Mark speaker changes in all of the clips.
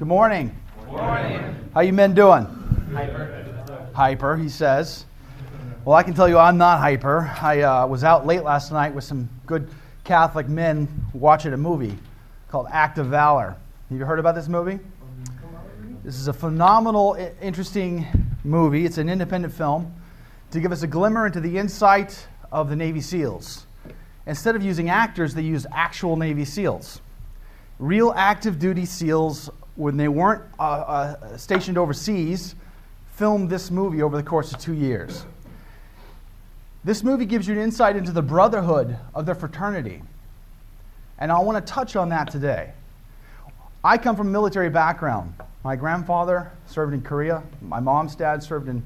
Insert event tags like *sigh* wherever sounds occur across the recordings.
Speaker 1: Good morning.
Speaker 2: Good morning.
Speaker 1: How you men doing?
Speaker 2: Hyper.
Speaker 1: Hyper, he says. Well, I can tell you I'm not hyper. I uh, was out late last night with some good Catholic men watching a movie called Act of Valor. Have you heard about this movie? This is a phenomenal, interesting movie. It's an independent film to give us a glimmer into the insight of the Navy SEALs. Instead of using actors, they used actual Navy SEALs. Real active duty SEALs, when they weren't uh, uh, stationed overseas, filmed this movie over the course of two years. This movie gives you an insight into the brotherhood of their fraternity. And I want to touch on that today. I come from a military background. My grandfather served in Korea. My mom's dad served in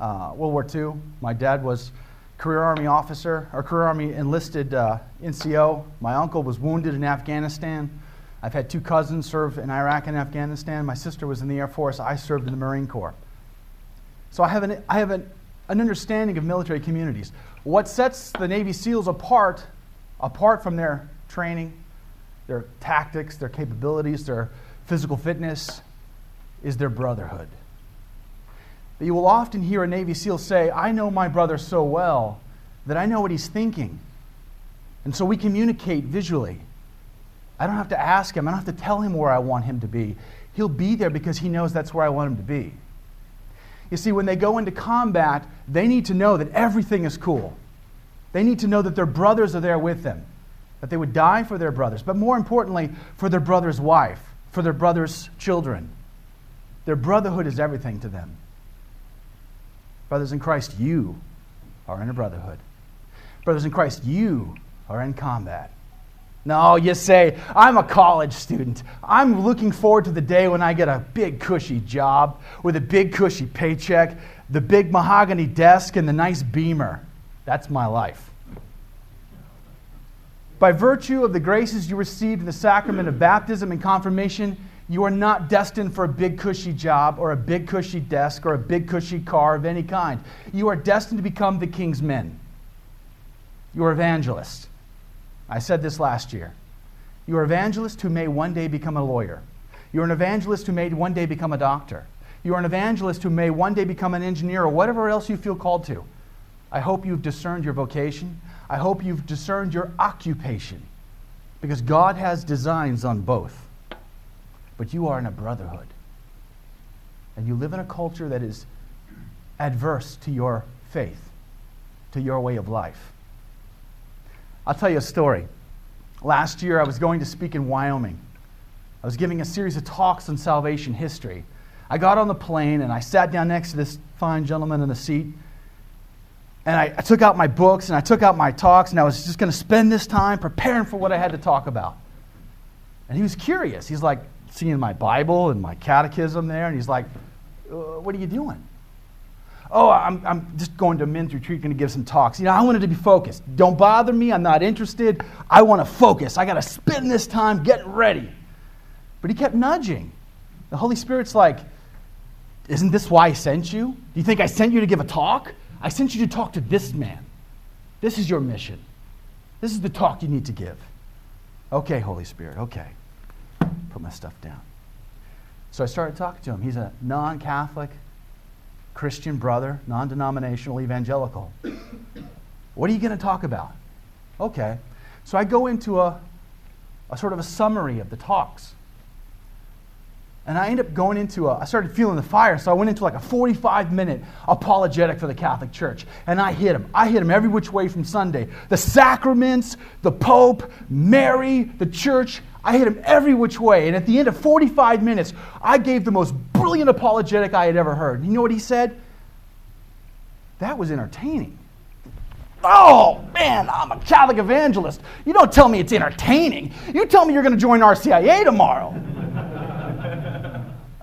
Speaker 1: uh, World War II. My dad was career Army officer, or career Army enlisted uh, NCO. My uncle was wounded in Afghanistan. I've had two cousins serve in Iraq and Afghanistan. My sister was in the Air Force. I served in the Marine Corps. So I have an, I have an an understanding of military communities. What sets the Navy SEALs apart, apart from their training, their tactics, their capabilities, their physical fitness, is their brotherhood. You will often hear a Navy SEAL say, I know my brother so well that I know what he's thinking. And so we communicate visually. I don't have to ask him, I don't have to tell him where I want him to be. He'll be there because he knows that's where I want him to be. You see, when they go into combat, they need to know that everything is cool. They need to know that their brothers are there with them, that they would die for their brothers, but more importantly, for their brother's wife, for their brother's children. Their brotherhood is everything to them. Brothers in Christ, you are in a brotherhood. Brothers in Christ, you are in combat. No, you say, I'm a college student. I'm looking forward to the day when I get a big, cushy job with a big, cushy paycheck, the big mahogany desk, and the nice beamer. That's my life. By virtue of the graces you received in the sacrament of baptism and confirmation, you are not destined for a big, cushy job or a big, cushy desk or a big, cushy car of any kind. You are destined to become the king's men. You are evangelists. I said this last year. You're an evangelist who may one day become a lawyer. You're an evangelist who may one day become a doctor. You're an evangelist who may one day become an engineer or whatever else you feel called to. I hope you've discerned your vocation. I hope you've discerned your occupation because God has designs on both. But you are in a brotherhood. And you live in a culture that is adverse to your faith, to your way of life. I'll tell you a story. Last year, I was going to speak in Wyoming. I was giving a series of talks on salvation history. I got on the plane and I sat down next to this fine gentleman in the seat. And I, I took out my books and I took out my talks, and I was just going to spend this time preparing for what I had to talk about. And he was curious. He's like seeing my Bible and my catechism there, and he's like, uh, What are you doing? Oh, I'm, I'm just going to a men's retreat, going to give some talks. You know, I wanted to be focused. Don't bother me. I'm not interested. I want to focus. I got to spend this time getting ready. But he kept nudging. The Holy Spirit's like, isn't this why I sent you? Do you think I sent you to give a talk? I sent you to talk to this man. This is your mission. This is the talk you need to give. Okay, Holy Spirit, okay. Put my stuff down. So I started talking to him. He's a non Catholic, Christian brother, non denominational evangelical. What are you going to talk about? Okay. So I go into a, a sort of a summary of the talks. And I end up going into a, I started feeling the fire, so I went into like a 45 minute apologetic for the Catholic Church. And I hit him. I hit him every which way from Sunday. The sacraments, the Pope, Mary, the church. I hit him every which way. And at the end of 45 minutes, I gave the most brilliant apologetic I had ever heard. You know what he said? That was entertaining. Oh, man, I'm a Catholic evangelist. You don't tell me it's entertaining. You tell me you're going to join RCIA tomorrow.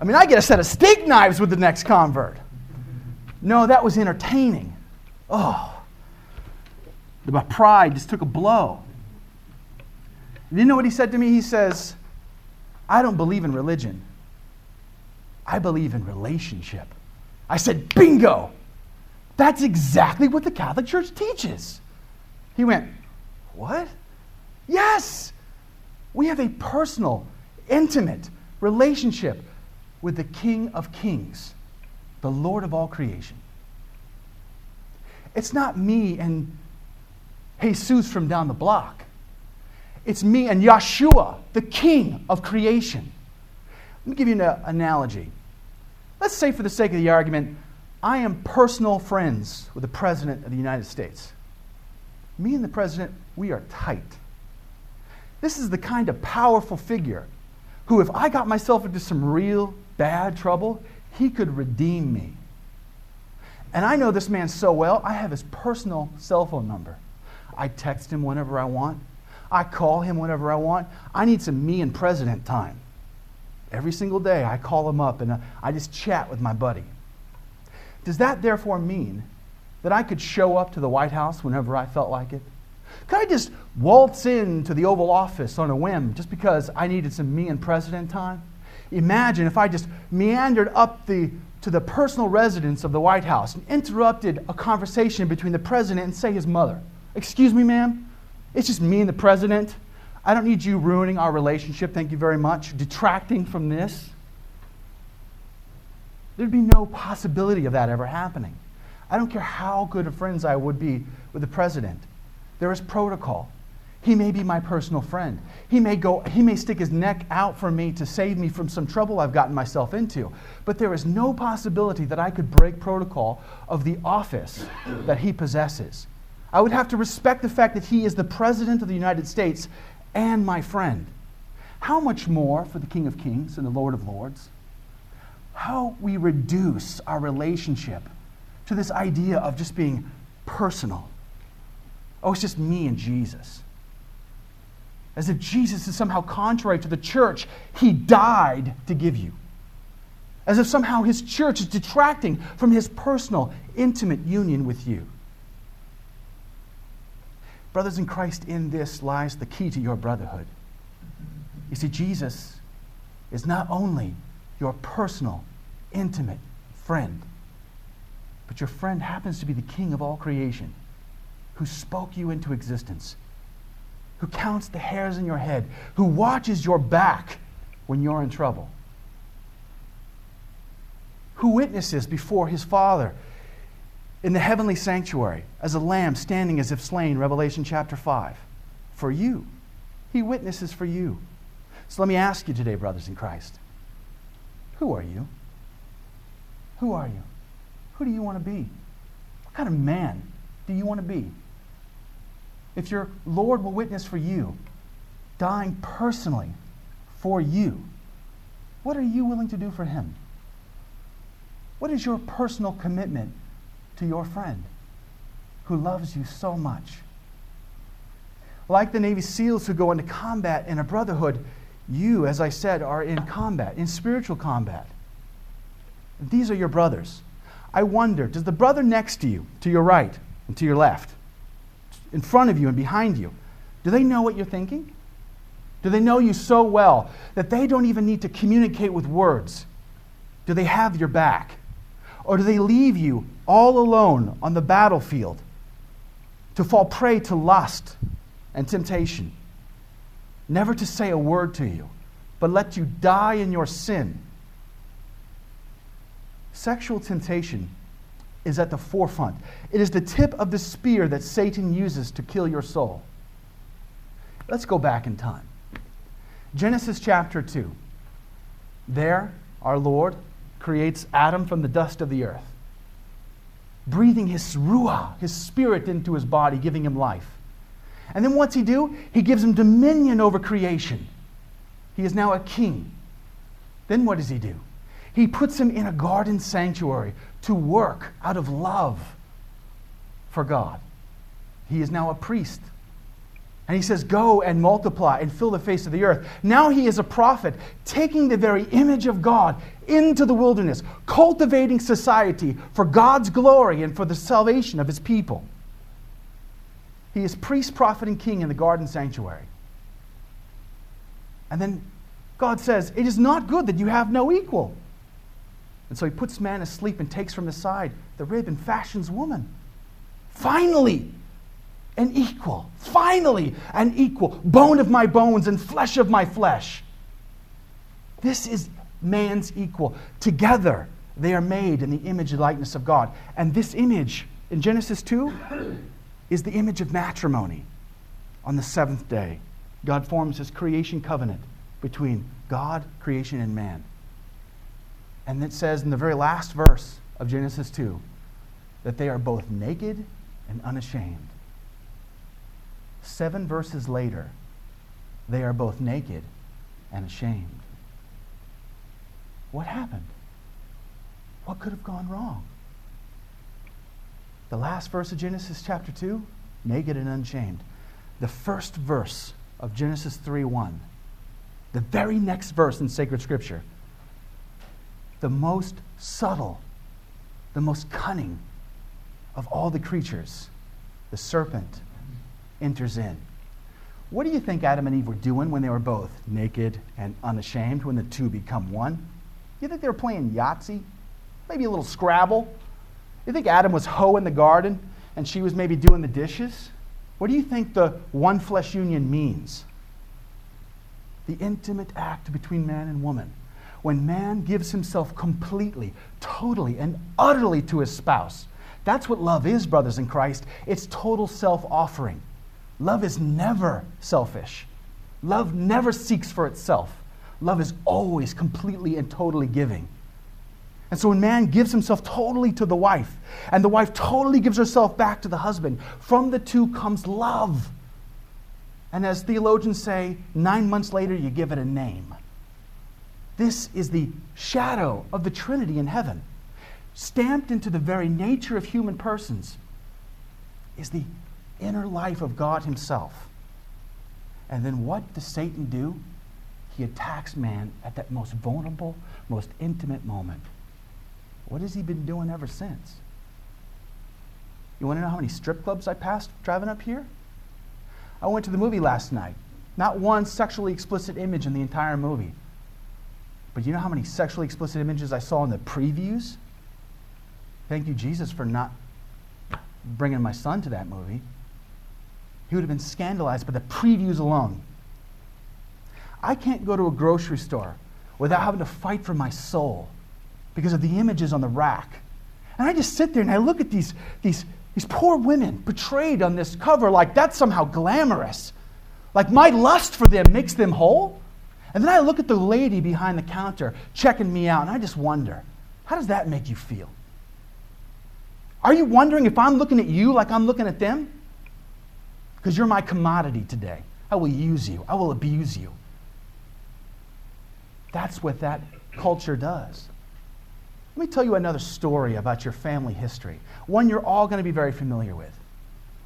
Speaker 1: I mean, I get a set of steak knives with the next convert. No, that was entertaining. Oh, my pride just took a blow. You know what he said to me? He says, I don't believe in religion. I believe in relationship. I said, bingo! That's exactly what the Catholic Church teaches. He went, What? Yes! We have a personal, intimate relationship with the King of Kings, the Lord of all creation. It's not me and Jesus from down the block. It's me and Yeshua, the King of creation. Let me give you an analogy. Let's say, for the sake of the argument, I am personal friends with the President of the United States. Me and the President, we are tight. This is the kind of powerful figure who, if I got myself into some real bad trouble, he could redeem me. And I know this man so well, I have his personal cell phone number. I text him whenever I want. I call him whenever I want. I need some me and president time. Every single day, I call him up and I just chat with my buddy. Does that therefore mean that I could show up to the White House whenever I felt like it? Could I just waltz into the Oval Office on a whim just because I needed some me and president time? Imagine if I just meandered up the, to the personal residence of the White House and interrupted a conversation between the president and, say, his mother. Excuse me, ma'am? It's just me and the president. I don't need you ruining our relationship, thank you very much, detracting from this. There'd be no possibility of that ever happening. I don't care how good of friends I would be with the president. There is protocol. He may be my personal friend. He may go he may stick his neck out for me to save me from some trouble I've gotten myself into. But there is no possibility that I could break protocol of the office that he possesses. I would have to respect the fact that he is the president of the United States and my friend. How much more for the King of Kings and the Lord of Lords? How we reduce our relationship to this idea of just being personal. Oh, it's just me and Jesus. As if Jesus is somehow contrary to the church he died to give you. As if somehow his church is detracting from his personal, intimate union with you. Brothers in Christ, in this lies the key to your brotherhood. You see, Jesus is not only your personal, intimate friend, but your friend happens to be the King of all creation who spoke you into existence, who counts the hairs in your head, who watches your back when you're in trouble, who witnesses before his Father in the heavenly sanctuary as a lamb standing as if slain, Revelation chapter 5. For you. He witnesses for you. So let me ask you today, brothers in Christ who are you? Who are you? Who do you want to be? What kind of man do you want to be? If your Lord will witness for you, dying personally for you, what are you willing to do for him? What is your personal commitment to your friend who loves you so much. Like the Navy SEALs who go into combat in a brotherhood, you, as I said, are in combat, in spiritual combat. These are your brothers. I wonder, does the brother next to you, to your right and to your left, in front of you and behind you, do they know what you're thinking? Do they know you so well that they don't even need to communicate with words? Do they have your back? Or do they leave you all alone on the battlefield to fall prey to lust and temptation? Never to say a word to you, but let you die in your sin. Sexual temptation is at the forefront. It is the tip of the spear that Satan uses to kill your soul. Let's go back in time. Genesis chapter 2. There, our Lord creates Adam from the dust of the earth, breathing his ruah, his spirit, into his body, giving him life. And then what's he do? He gives him dominion over creation. He is now a king. Then what does he do? He puts him in a garden sanctuary to work out of love for God. He is now a priest and he says, Go and multiply and fill the face of the earth. Now he is a prophet, taking the very image of God into the wilderness, cultivating society for God's glory and for the salvation of his people. He is priest, prophet, and king in the garden sanctuary. And then God says, It is not good that you have no equal. And so he puts man asleep and takes from his side the rib and fashions woman. Finally, an equal. Finally, an equal. Bone of my bones and flesh of my flesh. This is man's equal. Together, they are made in the image and likeness of God. And this image in Genesis 2 *clears throat* is the image of matrimony. On the seventh day, God forms his creation covenant between God, creation, and man. And it says in the very last verse of Genesis 2 that they are both naked and unashamed. Seven verses later, they are both naked and ashamed. What happened? What could have gone wrong? The last verse of Genesis chapter 2, naked and unshamed. The first verse of Genesis 3 1, the very next verse in sacred scripture, the most subtle, the most cunning of all the creatures, the serpent, enters in. What do you think Adam and Eve were doing when they were both naked and unashamed, when the two become one? You think they were playing Yahtzee? Maybe a little Scrabble? You think Adam was hoeing the garden and she was maybe doing the dishes? What do you think the one flesh union means? The intimate act between man and woman. When man gives himself completely, totally, and utterly to his spouse. That's what love is, brothers in Christ. It's total self offering. Love is never selfish. Love never seeks for itself. Love is always completely and totally giving. And so when man gives himself totally to the wife, and the wife totally gives herself back to the husband, from the two comes love. And as theologians say, nine months later, you give it a name. This is the shadow of the Trinity in heaven. Stamped into the very nature of human persons is the inner life of God Himself. And then what does Satan do? He attacks man at that most vulnerable, most intimate moment. What has he been doing ever since? You want to know how many strip clubs I passed driving up here? I went to the movie last night. Not one sexually explicit image in the entire movie. But you know how many sexually explicit images I saw in the previews? Thank you, Jesus, for not bringing my son to that movie. He would have been scandalized by the previews alone. I can't go to a grocery store without having to fight for my soul because of the images on the rack. And I just sit there and I look at these, these, these poor women portrayed on this cover like that's somehow glamorous. Like my lust for them makes them whole. And then I look at the lady behind the counter checking me out and I just wonder, how does that make you feel? Are you wondering if I'm looking at you like I'm looking at them? Because you're my commodity today. I will use you, I will abuse you. That's what that culture does. Let me tell you another story about your family history, one you're all going to be very familiar with.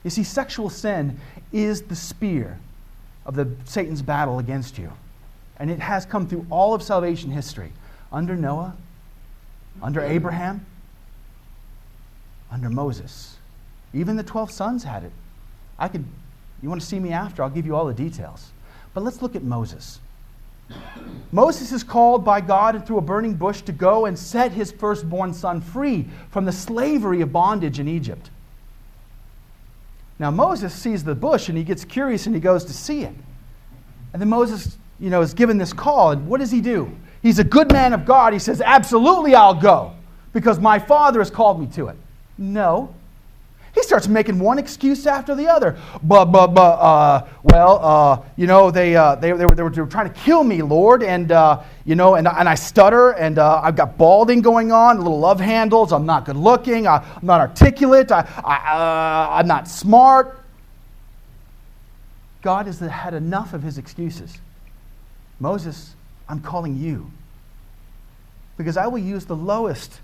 Speaker 1: You see, sexual sin is the spear of the, Satan's battle against you. And it has come through all of salvation history under Noah, under Abraham, under Moses. Even the 12 sons had it. I could, you want to see me after? I'll give you all the details. But let's look at Moses. Moses is called by God through a burning bush to go and set his firstborn son free from the slavery of bondage in Egypt. Now Moses sees the bush and he gets curious and he goes to see it. And then Moses, you know, is given this call and what does he do? He's a good man of God. He says, "Absolutely I'll go because my father has called me to it." No. Starts making one excuse after the other. But, but, but, uh, well, uh, you know, they, uh, they, they, were, they, were, they were trying to kill me, Lord, and, uh, you know, and, and I stutter, and uh, I've got balding going on, little love handles, I'm not good looking, I, am not articulate, I, I, uh, I'm not smart. God has had enough of his excuses. Moses, I'm calling you. Because I will use the lowest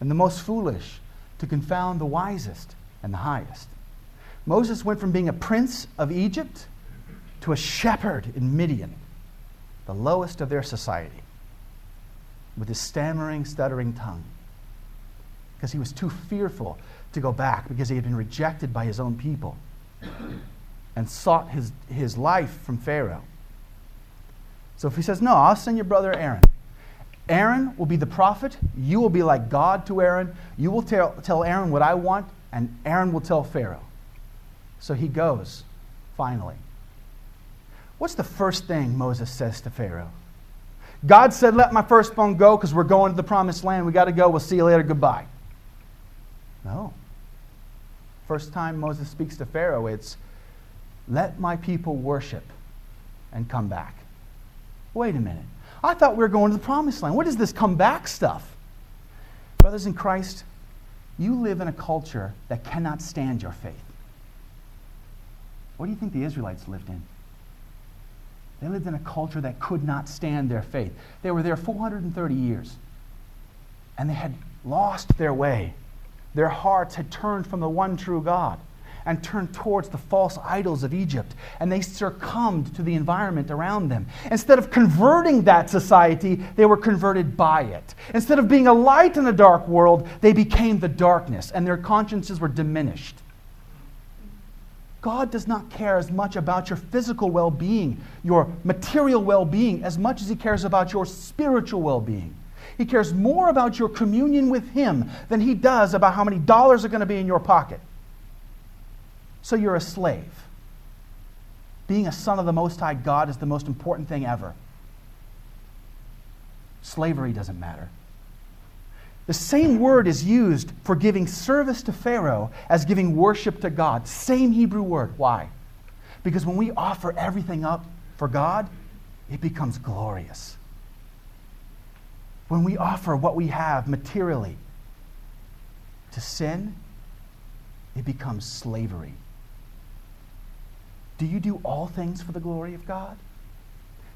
Speaker 1: and the most foolish to confound the wisest and the highest. Moses went from being a prince of Egypt to a shepherd in Midian, the lowest of their society, with his stammering, stuttering tongue, because he was too fearful to go back because he had been rejected by his own people and sought his, his life from Pharaoh. So if he says, No, I'll send your brother Aaron. Aaron will be the prophet. You will be like God to Aaron. You will tell, tell Aaron what I want, and Aaron will tell Pharaoh. So he goes, finally. What's the first thing Moses says to Pharaoh? God said, Let my firstborn go because we're going to the promised land. We got to go. We'll see you later. Goodbye. No. First time Moses speaks to Pharaoh, it's, Let my people worship and come back. Wait a minute. I thought we were going to the promised land. What is this come back stuff? Brothers in Christ, you live in a culture that cannot stand your faith. What do you think the Israelites lived in? They lived in a culture that could not stand their faith. They were there 430 years, and they had lost their way. Their hearts had turned from the one true God and turned towards the false idols of Egypt, and they succumbed to the environment around them. Instead of converting that society, they were converted by it. Instead of being a light in a dark world, they became the darkness, and their consciences were diminished. God does not care as much about your physical well being, your material well being, as much as He cares about your spiritual well being. He cares more about your communion with Him than He does about how many dollars are going to be in your pocket. So you're a slave. Being a son of the Most High God is the most important thing ever. Slavery doesn't matter. The same word is used for giving service to Pharaoh as giving worship to God. Same Hebrew word. Why? Because when we offer everything up for God, it becomes glorious. When we offer what we have materially to sin, it becomes slavery. Do you do all things for the glory of God?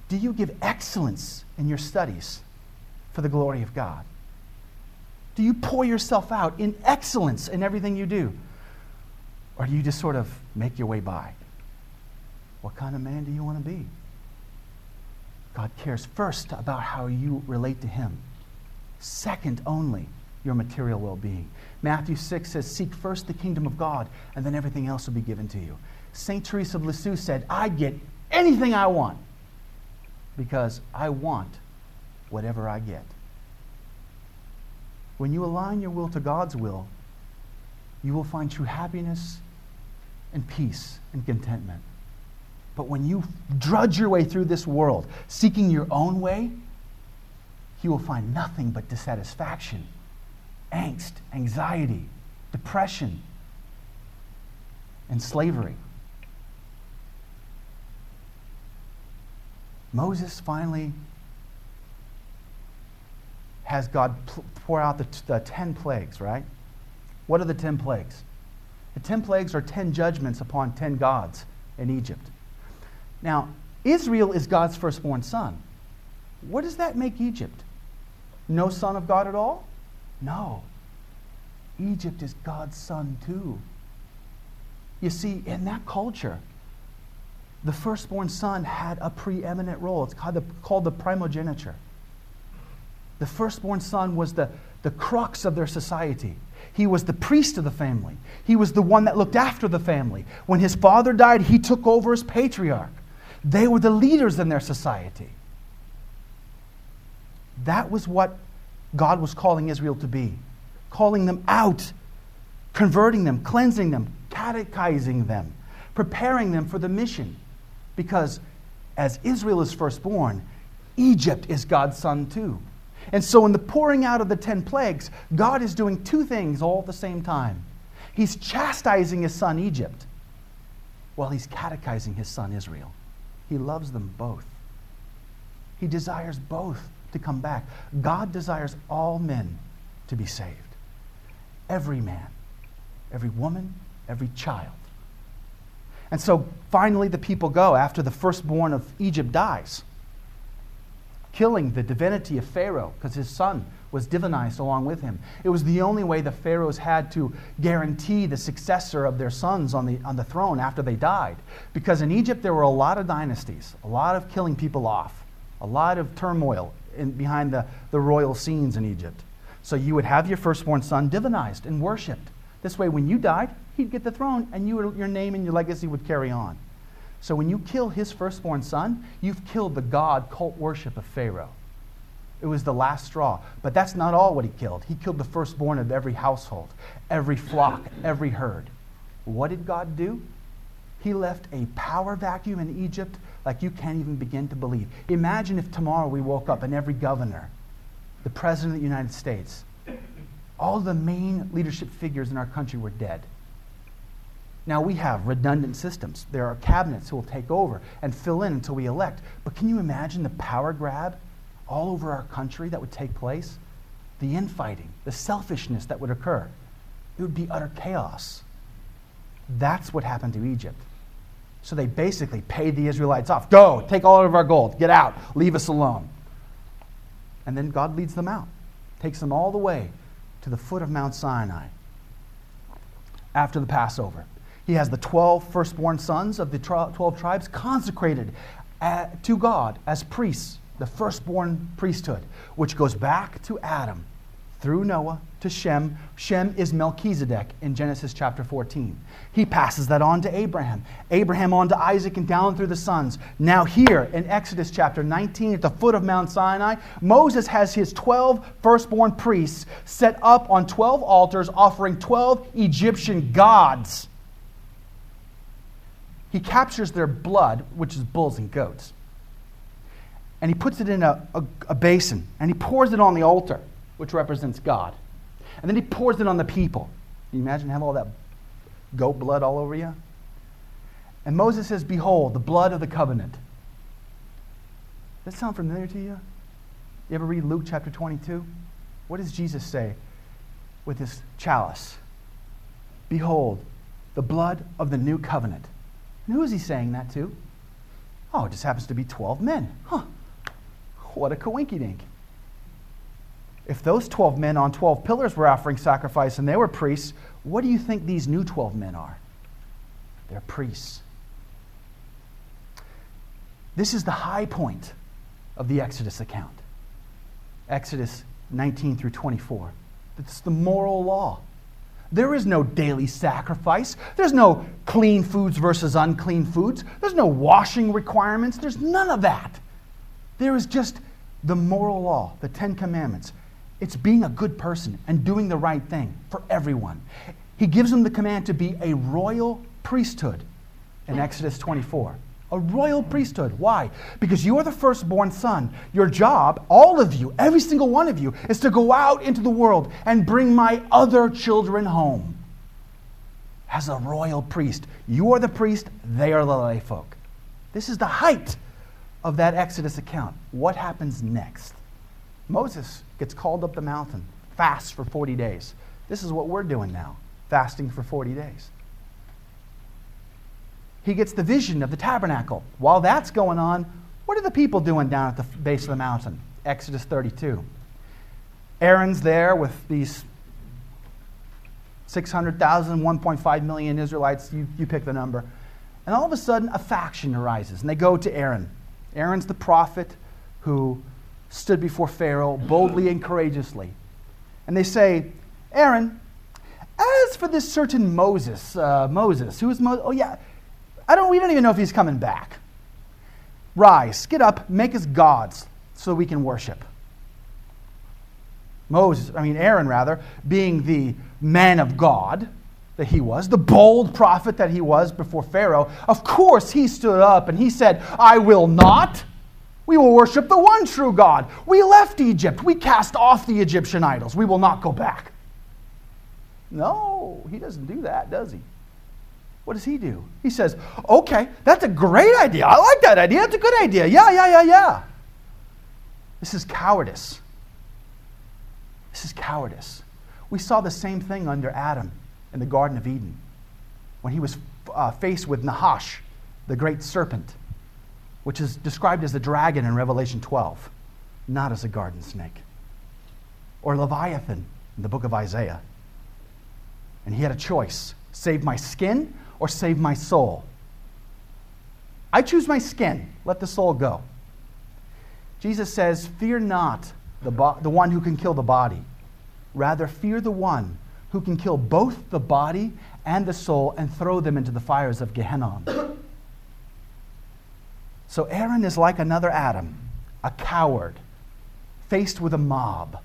Speaker 1: Do you give excellence in your studies for the glory of God? Do you pour yourself out in excellence in everything you do? Or do you just sort of make your way by? What kind of man do you want to be? God cares first about how you relate to Him, second only your material well being. Matthew 6 says, Seek first the kingdom of God, and then everything else will be given to you. St. Teresa of Lisieux said, I get anything I want because I want whatever I get. When you align your will to God's will, you will find true happiness and peace and contentment. But when you drudge your way through this world, seeking your own way, you will find nothing but dissatisfaction, angst, anxiety, depression, and slavery. Moses finally has God pour out the, the 10 plagues, right? What are the 10 plagues? The 10 plagues are 10 judgments upon 10 gods in Egypt. Now, Israel is God's firstborn son. What does that make Egypt? No son of God at all? No. Egypt is God's son too. You see, in that culture, the firstborn son had a preeminent role. It's called the, called the primogeniture. The firstborn son was the, the crux of their society. He was the priest of the family. He was the one that looked after the family. When his father died, he took over as patriarch. They were the leaders in their society. That was what God was calling Israel to be calling them out, converting them, cleansing them, catechizing them, preparing them for the mission. Because as Israel is firstborn, Egypt is God's son too. And so, in the pouring out of the 10 plagues, God is doing two things all at the same time. He's chastising his son Egypt while he's catechizing his son Israel. He loves them both. He desires both to come back. God desires all men to be saved. Every man, every woman, every child. And so finally, the people go after the firstborn of Egypt dies killing the divinity of Pharaoh because his son was divinized along with him. It was the only way the pharaohs had to guarantee the successor of their sons on the, on the throne after they died. Because in Egypt, there were a lot of dynasties, a lot of killing people off, a lot of turmoil in, behind the, the royal scenes in Egypt. So you would have your firstborn son divinized and worshiped. This way, when you died, he'd get the throne, and you your name and your legacy would carry on. So when you kill his firstborn son, you've killed the god cult worship of Pharaoh. It was the last straw. But that's not all what he killed. He killed the firstborn of every household, every flock, every herd. What did God do? He left a power vacuum in Egypt like you can't even begin to believe. Imagine if tomorrow we woke up and every governor, the President of the United States, all the main leadership figures in our country were dead. Now we have redundant systems. There are cabinets who will take over and fill in until we elect. But can you imagine the power grab all over our country that would take place? The infighting, the selfishness that would occur. It would be utter chaos. That's what happened to Egypt. So they basically paid the Israelites off. Go, take all of our gold, get out, leave us alone. And then God leads them out, takes them all the way to the foot of Mount Sinai after the Passover. He has the 12 firstborn sons of the 12 tribes consecrated to God as priests, the firstborn priesthood, which goes back to Adam through Noah to Shem. Shem is Melchizedek in Genesis chapter 14. He passes that on to Abraham. Abraham on to Isaac and down through the sons. Now, here in Exodus chapter 19, at the foot of Mount Sinai, Moses has his 12 firstborn priests set up on 12 altars offering 12 Egyptian gods. He captures their blood, which is bulls and goats, and he puts it in a, a, a basin and he pours it on the altar which represents God. And then he pours it on the people. Can you imagine have all that goat blood all over you? And Moses says, Behold, the blood of the covenant. Does that sound familiar to you? You ever read Luke chapter 22? What does Jesus say with his chalice? Behold, the blood of the new covenant. And who is he saying that to? Oh, it just happens to be 12 men. Huh. What a coinkydink. If those 12 men on 12 pillars were offering sacrifice and they were priests, what do you think these new 12 men are? They're priests. This is the high point of the Exodus account. Exodus 19 through 24. It's the moral law. There is no daily sacrifice. There's no clean foods versus unclean foods. There's no washing requirements. There's none of that. There is just the moral law, the Ten Commandments. It's being a good person and doing the right thing for everyone. He gives them the command to be a royal priesthood in Exodus 24. A royal priesthood. Why? Because you are the firstborn son. Your job, all of you, every single one of you, is to go out into the world and bring my other children home. As a royal priest, you are the priest, they are the lay folk. This is the height of that Exodus account. What happens next? Moses gets called up the mountain, fasts for 40 days. This is what we're doing now, fasting for 40 days. He gets the vision of the tabernacle. While that's going on, what are the people doing down at the base of the mountain? Exodus 32. Aaron's there with these 600,000, 1.5 million Israelites. You, you pick the number. And all of a sudden, a faction arises, and they go to Aaron. Aaron's the prophet who stood before Pharaoh boldly and courageously. And they say, Aaron, as for this certain Moses, uh, Moses, who is Moses? Oh, yeah, I don't, we don't even know if he's coming back. Rise, get up, make us gods so we can worship. Moses, I mean, Aaron, rather, being the man of God that he was, the bold prophet that he was before Pharaoh, of course he stood up and he said, I will not we will worship the one true God. We left Egypt. We cast off the Egyptian idols. We will not go back. No, he doesn't do that, does he? What does he do? He says, Okay, that's a great idea. I like that idea. That's a good idea. Yeah, yeah, yeah, yeah. This is cowardice. This is cowardice. We saw the same thing under Adam in the Garden of Eden when he was uh, faced with Nahash, the great serpent which is described as a dragon in Revelation 12, not as a garden snake. Or Leviathan in the book of Isaiah. And he had a choice save my skin or save my soul. I choose my skin, let the soul go. Jesus says, Fear not the, bo- the one who can kill the body. Rather, fear the one who can kill both the body and the soul and throw them into the fires of Gehenna. So Aaron is like another Adam, a coward, faced with a mob.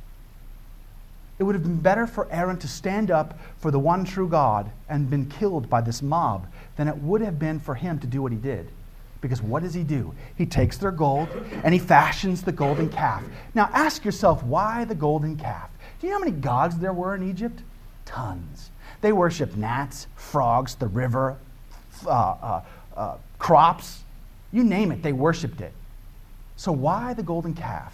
Speaker 1: It would have been better for Aaron to stand up for the one true God and been killed by this mob than it would have been for him to do what he did. Because what does he do? He takes their gold and he fashions the golden calf. Now ask yourself, why the golden calf? Do you know how many gods there were in Egypt? Tons. They worshiped gnats, frogs, the river, uh, uh, uh, crops. You name it, they worshiped it. So why the golden calf?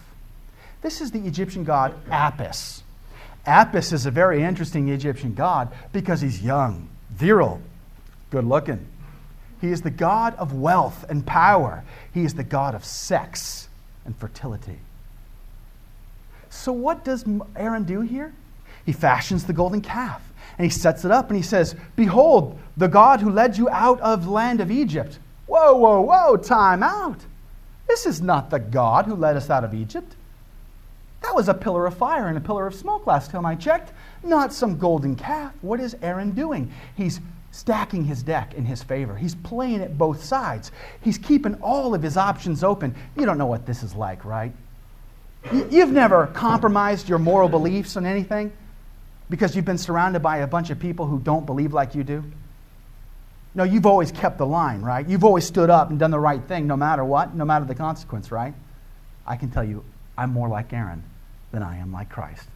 Speaker 1: This is the Egyptian god Apis. Apis is a very interesting Egyptian god because he's young, virile, good looking. He is the God of wealth and power. He is the God of sex and fertility. So, what does Aaron do here? He fashions the golden calf and he sets it up and he says, Behold, the God who led you out of the land of Egypt. Whoa, whoa, whoa, time out. This is not the God who led us out of Egypt. Was a pillar of fire and a pillar of smoke last time I checked, not some golden calf. What is Aaron doing? He's stacking his deck in his favor. He's playing at both sides. He's keeping all of his options open. You don't know what this is like, right? You've never compromised your moral beliefs on anything because you've been surrounded by a bunch of people who don't believe like you do. No, you've always kept the line, right? You've always stood up and done the right thing no matter what, no matter the consequence, right? I can tell you, I'm more like Aaron than I am like Christ.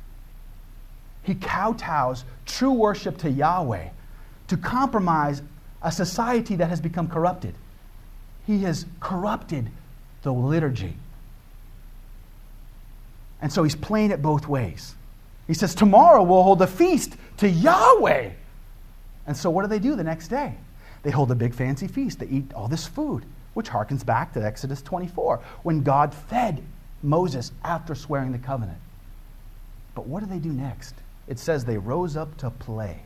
Speaker 1: He kowtows true worship to Yahweh to compromise a society that has become corrupted. He has corrupted the liturgy. And so he's playing it both ways. He says, Tomorrow we'll hold a feast to Yahweh. And so what do they do the next day? They hold a big fancy feast. They eat all this food, which harkens back to Exodus 24, when God fed Moses after swearing the covenant. But what do they do next? It says they rose up to play.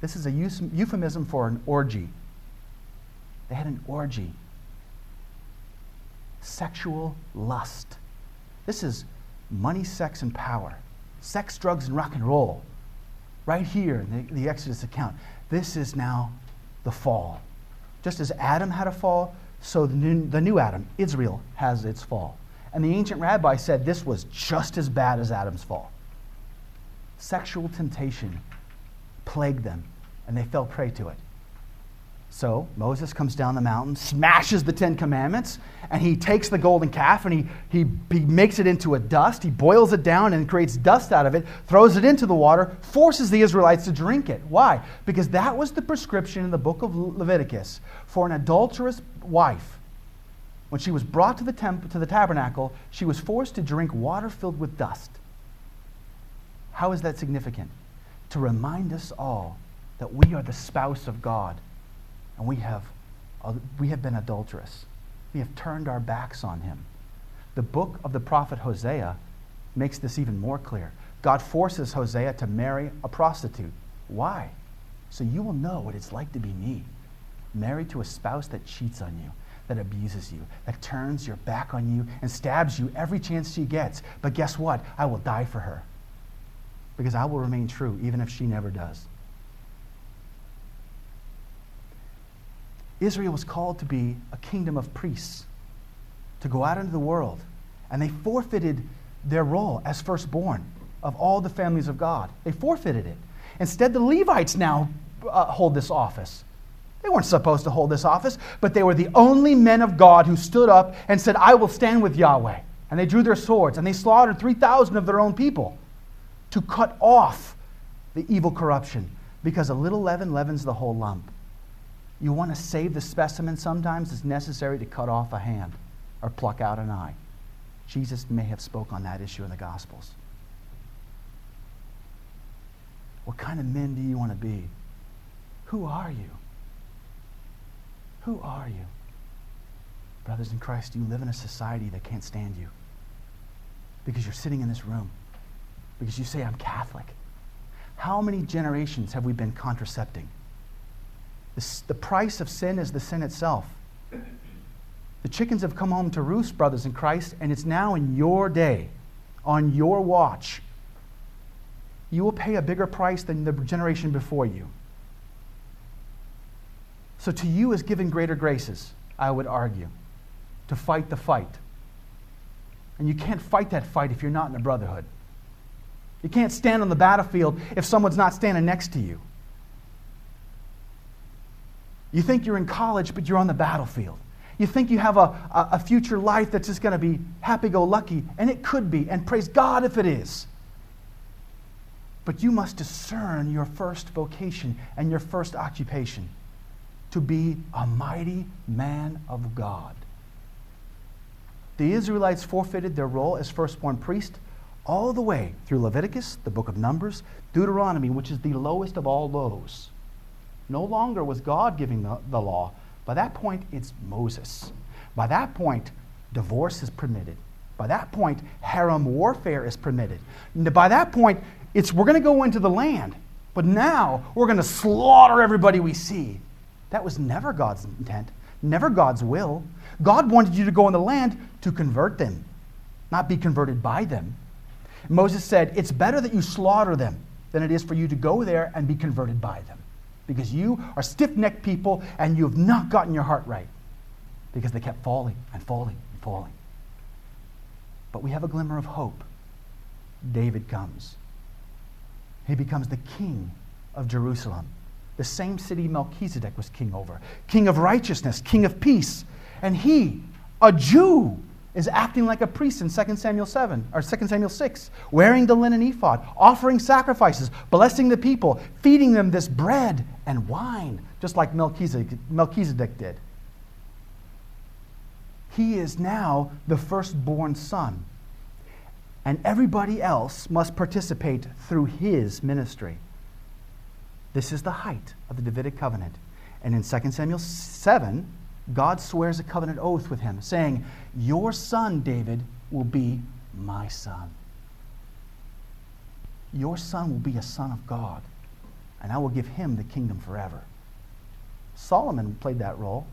Speaker 1: This is a euphemism for an orgy. They had an orgy. Sexual lust. This is money, sex, and power. Sex, drugs, and rock and roll. Right here in the, the Exodus account. This is now the fall. Just as Adam had a fall, so the new, the new Adam, Israel, has its fall. And the ancient rabbi said this was just as bad as Adam's fall. Sexual temptation plagued them, and they fell prey to it. So Moses comes down the mountain, smashes the Ten Commandments, and he takes the golden calf and he, he, he makes it into a dust. He boils it down and creates dust out of it, throws it into the water, forces the Israelites to drink it. Why? Because that was the prescription in the book of Leviticus for an adulterous wife. When she was brought to the, temp- to the tabernacle, she was forced to drink water filled with dust. How is that significant? To remind us all that we are the spouse of God and we have, uh, we have been adulterous. We have turned our backs on him. The book of the prophet Hosea makes this even more clear. God forces Hosea to marry a prostitute. Why? So you will know what it's like to be me, married to a spouse that cheats on you, that abuses you, that turns your back on you and stabs you every chance she gets. But guess what? I will die for her because I will remain true even if she never does. Israel was called to be a kingdom of priests, to go out into the world. And they forfeited their role as firstborn of all the families of God. They forfeited it. Instead, the Levites now uh, hold this office. They weren't supposed to hold this office, but they were the only men of God who stood up and said, I will stand with Yahweh. And they drew their swords and they slaughtered 3,000 of their own people to cut off the evil corruption because a little leaven leavens the whole lump. You want to save the specimen, sometimes it's necessary to cut off a hand or pluck out an eye. Jesus may have spoke on that issue in the Gospels. What kind of men do you want to be? Who are you? Who are you? Brothers in Christ, you live in a society that can't stand you because you're sitting in this room, because you say, I'm Catholic. How many generations have we been contracepting? The price of sin is the sin itself. The chickens have come home to roost, brothers in Christ, and it's now in your day, on your watch. You will pay a bigger price than the generation before you. So to you is given greater graces, I would argue, to fight the fight. And you can't fight that fight if you're not in a brotherhood. You can't stand on the battlefield if someone's not standing next to you. You think you're in college, but you're on the battlefield. You think you have a, a, a future life that's just going to be happy go lucky, and it could be, and praise God if it is. But you must discern your first vocation and your first occupation to be a mighty man of God. The Israelites forfeited their role as firstborn priest all the way through Leviticus, the book of Numbers, Deuteronomy, which is the lowest of all lows. No longer was God giving the, the law. By that point, it's Moses. By that point, divorce is permitted. By that point, herem warfare is permitted. By that point, it's we're going to go into the land, but now we're going to slaughter everybody we see. That was never God's intent, never God's will. God wanted you to go in the land to convert them, not be converted by them. Moses said, It's better that you slaughter them than it is for you to go there and be converted by them. Because you are stiff necked people and you have not gotten your heart right. Because they kept falling and falling and falling. But we have a glimmer of hope. David comes. He becomes the king of Jerusalem, the same city Melchizedek was king over, king of righteousness, king of peace. And he, a Jew, is acting like a priest in 2 Samuel 7 or 2 Samuel 6, wearing the linen ephod, offering sacrifices, blessing the people, feeding them this bread and wine, just like Melchizedek, Melchizedek did. He is now the firstborn son, and everybody else must participate through his ministry. This is the height of the Davidic covenant. And in 2 Samuel 7, God swears a covenant oath with him, saying, Your son, David, will be my son. Your son will be a son of God, and I will give him the kingdom forever. Solomon played that role.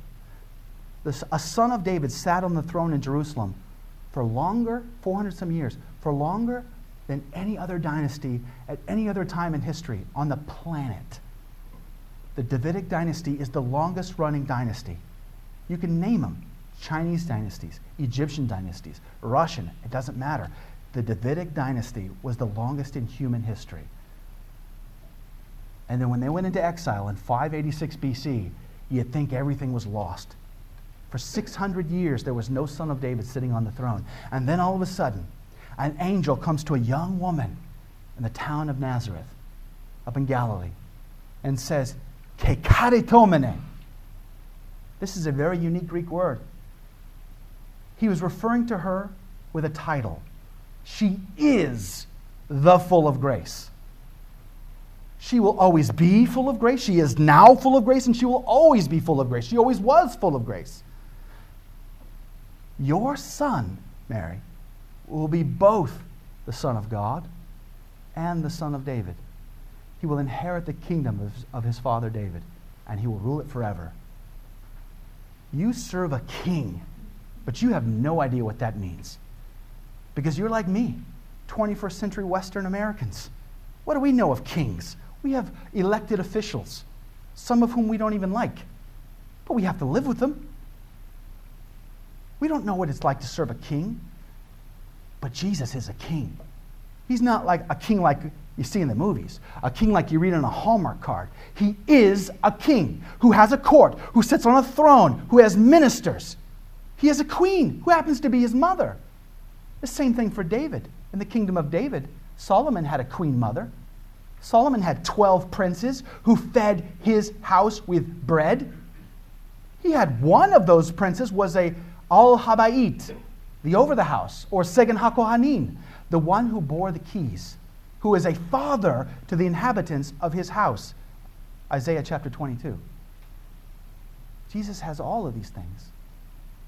Speaker 1: A son of David sat on the throne in Jerusalem for longer, 400 some years, for longer than any other dynasty at any other time in history on the planet. The Davidic dynasty is the longest running dynasty. You can name them Chinese dynasties, Egyptian dynasties, Russian, it doesn't matter. The Davidic dynasty was the longest in human history. And then when they went into exile in 586 BC, you'd think everything was lost. For 600 years, there was no son of David sitting on the throne. And then all of a sudden, an angel comes to a young woman in the town of Nazareth, up in Galilee, and says, Kekaritomene, this is a very unique Greek word. He was referring to her with a title. She is the full of grace. She will always be full of grace. She is now full of grace, and she will always be full of grace. She always was full of grace. Your son, Mary, will be both the Son of God and the Son of David. He will inherit the kingdom of, of his father David, and he will rule it forever. You serve a king, but you have no idea what that means. Because you're like me, 21st century Western Americans. What do we know of kings? We have elected officials, some of whom we don't even like, but we have to live with them. We don't know what it's like to serve a king, but Jesus is a king. He's not like a king like you see in the movies, a king like you read on a Hallmark card. He is a king who has a court, who sits on a throne, who has ministers. He has a queen who happens to be his mother. The same thing for David. In the kingdom of David, Solomon had a queen mother. Solomon had 12 princes who fed his house with bread. He had one of those princes was a Al Habayit, the over the house, or Segen HaKohanim, the one who bore the keys who is a father to the inhabitants of his house. Isaiah chapter 22. Jesus has all of these things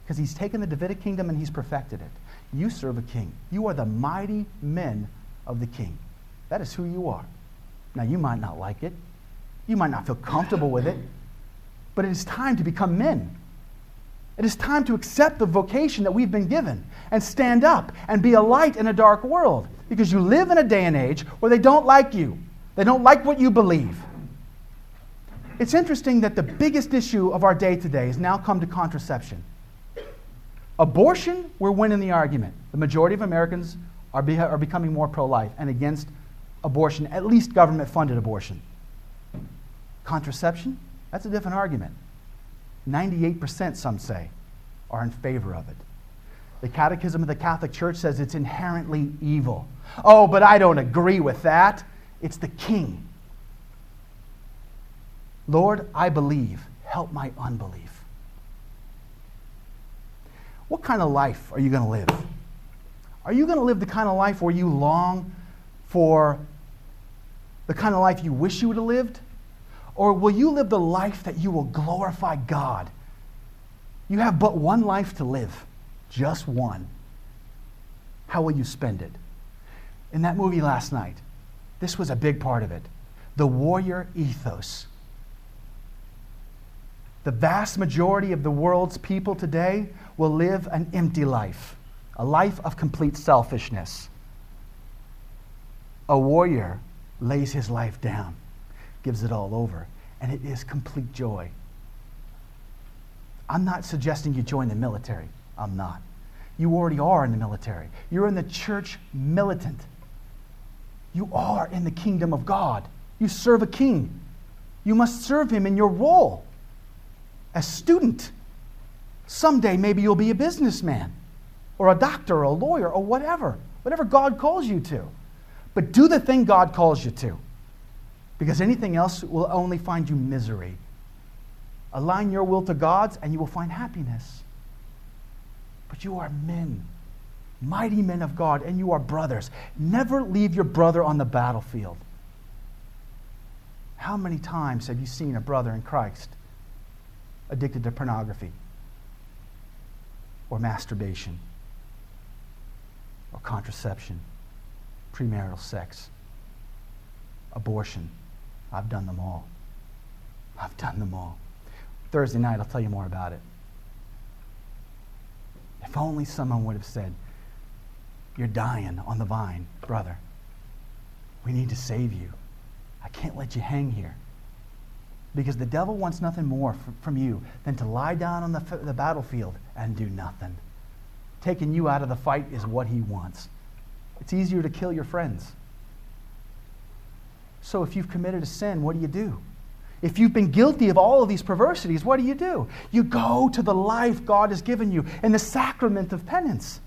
Speaker 1: because he's taken the Davidic kingdom and he's perfected it. You serve a king. You are the mighty men of the king. That is who you are. Now, you might not like it, you might not feel comfortable with it, but it is time to become men. It is time to accept the vocation that we've been given and stand up and be a light in a dark world because you live in a day and age where they don't like you. They don't like what you believe. It's interesting that the biggest issue of our day today has now come to contraception. Abortion, we're winning the argument. The majority of Americans are, be, are becoming more pro life and against abortion, at least government funded abortion. Contraception? That's a different argument. 98%, some say, are in favor of it. The Catechism of the Catholic Church says it's inherently evil. Oh, but I don't agree with that. It's the king. Lord, I believe. Help my unbelief. What kind of life are you going to live? Are you going to live the kind of life where you long for the kind of life you wish you would have lived? Or will you live the life that you will glorify God? You have but one life to live, just one. How will you spend it? In that movie last night, this was a big part of it the warrior ethos. The vast majority of the world's people today will live an empty life, a life of complete selfishness. A warrior lays his life down, gives it all over, and it is complete joy. I'm not suggesting you join the military. I'm not. You already are in the military. You're in the church militant. You are in the kingdom of God. You serve a king. You must serve him in your role as a student. Someday, maybe you'll be a businessman or a doctor or a lawyer or whatever, whatever God calls you to. But do the thing God calls you to, because anything else will only find you misery. Align your will to God's, and you will find happiness. But you are men, mighty men of God, and you are brothers. Never leave your brother on the battlefield. How many times have you seen a brother in Christ addicted to pornography or masturbation or contraception, premarital sex, abortion? I've done them all. I've done them all. Thursday night, I'll tell you more about it. If only someone would have said, You're dying on the vine, brother. We need to save you. I can't let you hang here. Because the devil wants nothing more from you than to lie down on the, the battlefield and do nothing. Taking you out of the fight is what he wants. It's easier to kill your friends. So if you've committed a sin, what do you do? If you've been guilty of all of these perversities, what do you do? You go to the life God has given you in the sacrament of penance.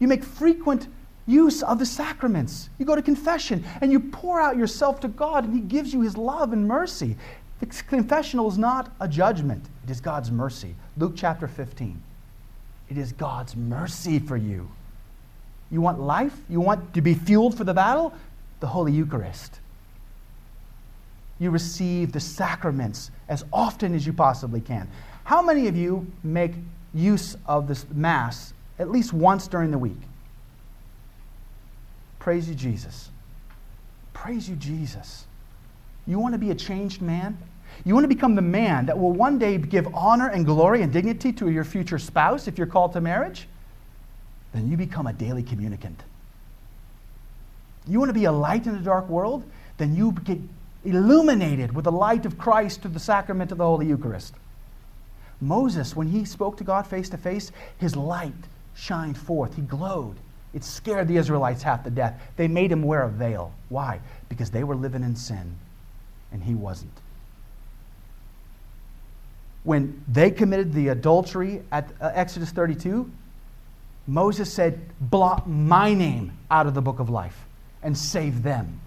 Speaker 1: You make frequent use of the sacraments. You go to confession and you pour out yourself to God, and He gives you His love and mercy. The confessional is not a judgment, it is God's mercy. Luke chapter 15. It is God's mercy for you. You want life? You want to be fueled for the battle? The Holy Eucharist you receive the sacraments as often as you possibly can. How many of you make use of this Mass at least once during the week? Praise you, Jesus. Praise you, Jesus. You want to be a changed man? You want to become the man that will one day give honor and glory and dignity to your future spouse if you're called to marriage? Then you become a daily communicant. You want to be a light in a dark world? Then you get illuminated with the light of Christ through the sacrament of the Holy Eucharist. Moses, when he spoke to God face to face, his light shined forth. He glowed. It scared the Israelites half to death. They made him wear a veil. Why? Because they were living in sin, and he wasn't. When they committed the adultery at uh, Exodus 32, Moses said, Blot my name out of the book of life and save them.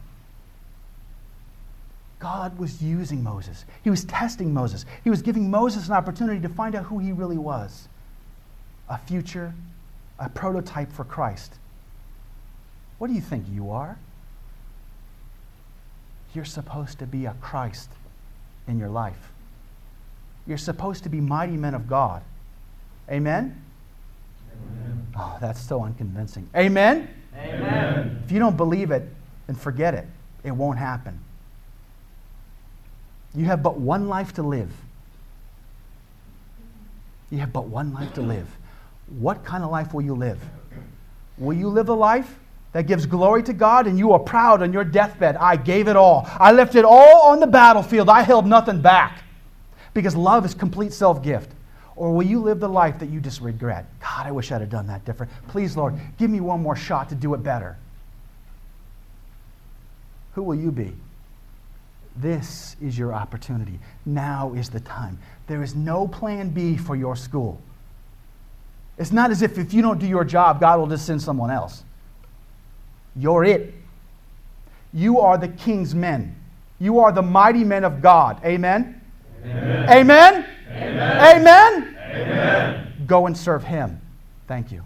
Speaker 1: God was using Moses. He was testing Moses. He was giving Moses an opportunity to find out who he really was a future, a prototype for Christ. What do you think you are? You're supposed to be a Christ in your life. You're supposed to be mighty men of God. Amen? Amen. Oh, that's so unconvincing. Amen?
Speaker 2: Amen.
Speaker 1: If you don't believe it, then forget it. It won't happen. You have but one life to live. You have but one life to live. What kind of life will you live? Will you live a life that gives glory to God and you are proud on your deathbed? I gave it all. I left it all on the battlefield. I held nothing back. Because love is complete self gift. Or will you live the life that you just regret? God, I wish I'd have done that different. Please, Lord, give me one more shot to do it better. Who will you be? This is your opportunity. Now is the time. There is no plan B for your school. It's not as if if you don't do your job, God will just send someone else. You're it. You are the king's men. You are the mighty men of God. Amen? Amen? Amen? Amen? Amen? Amen. Go and serve him. Thank you.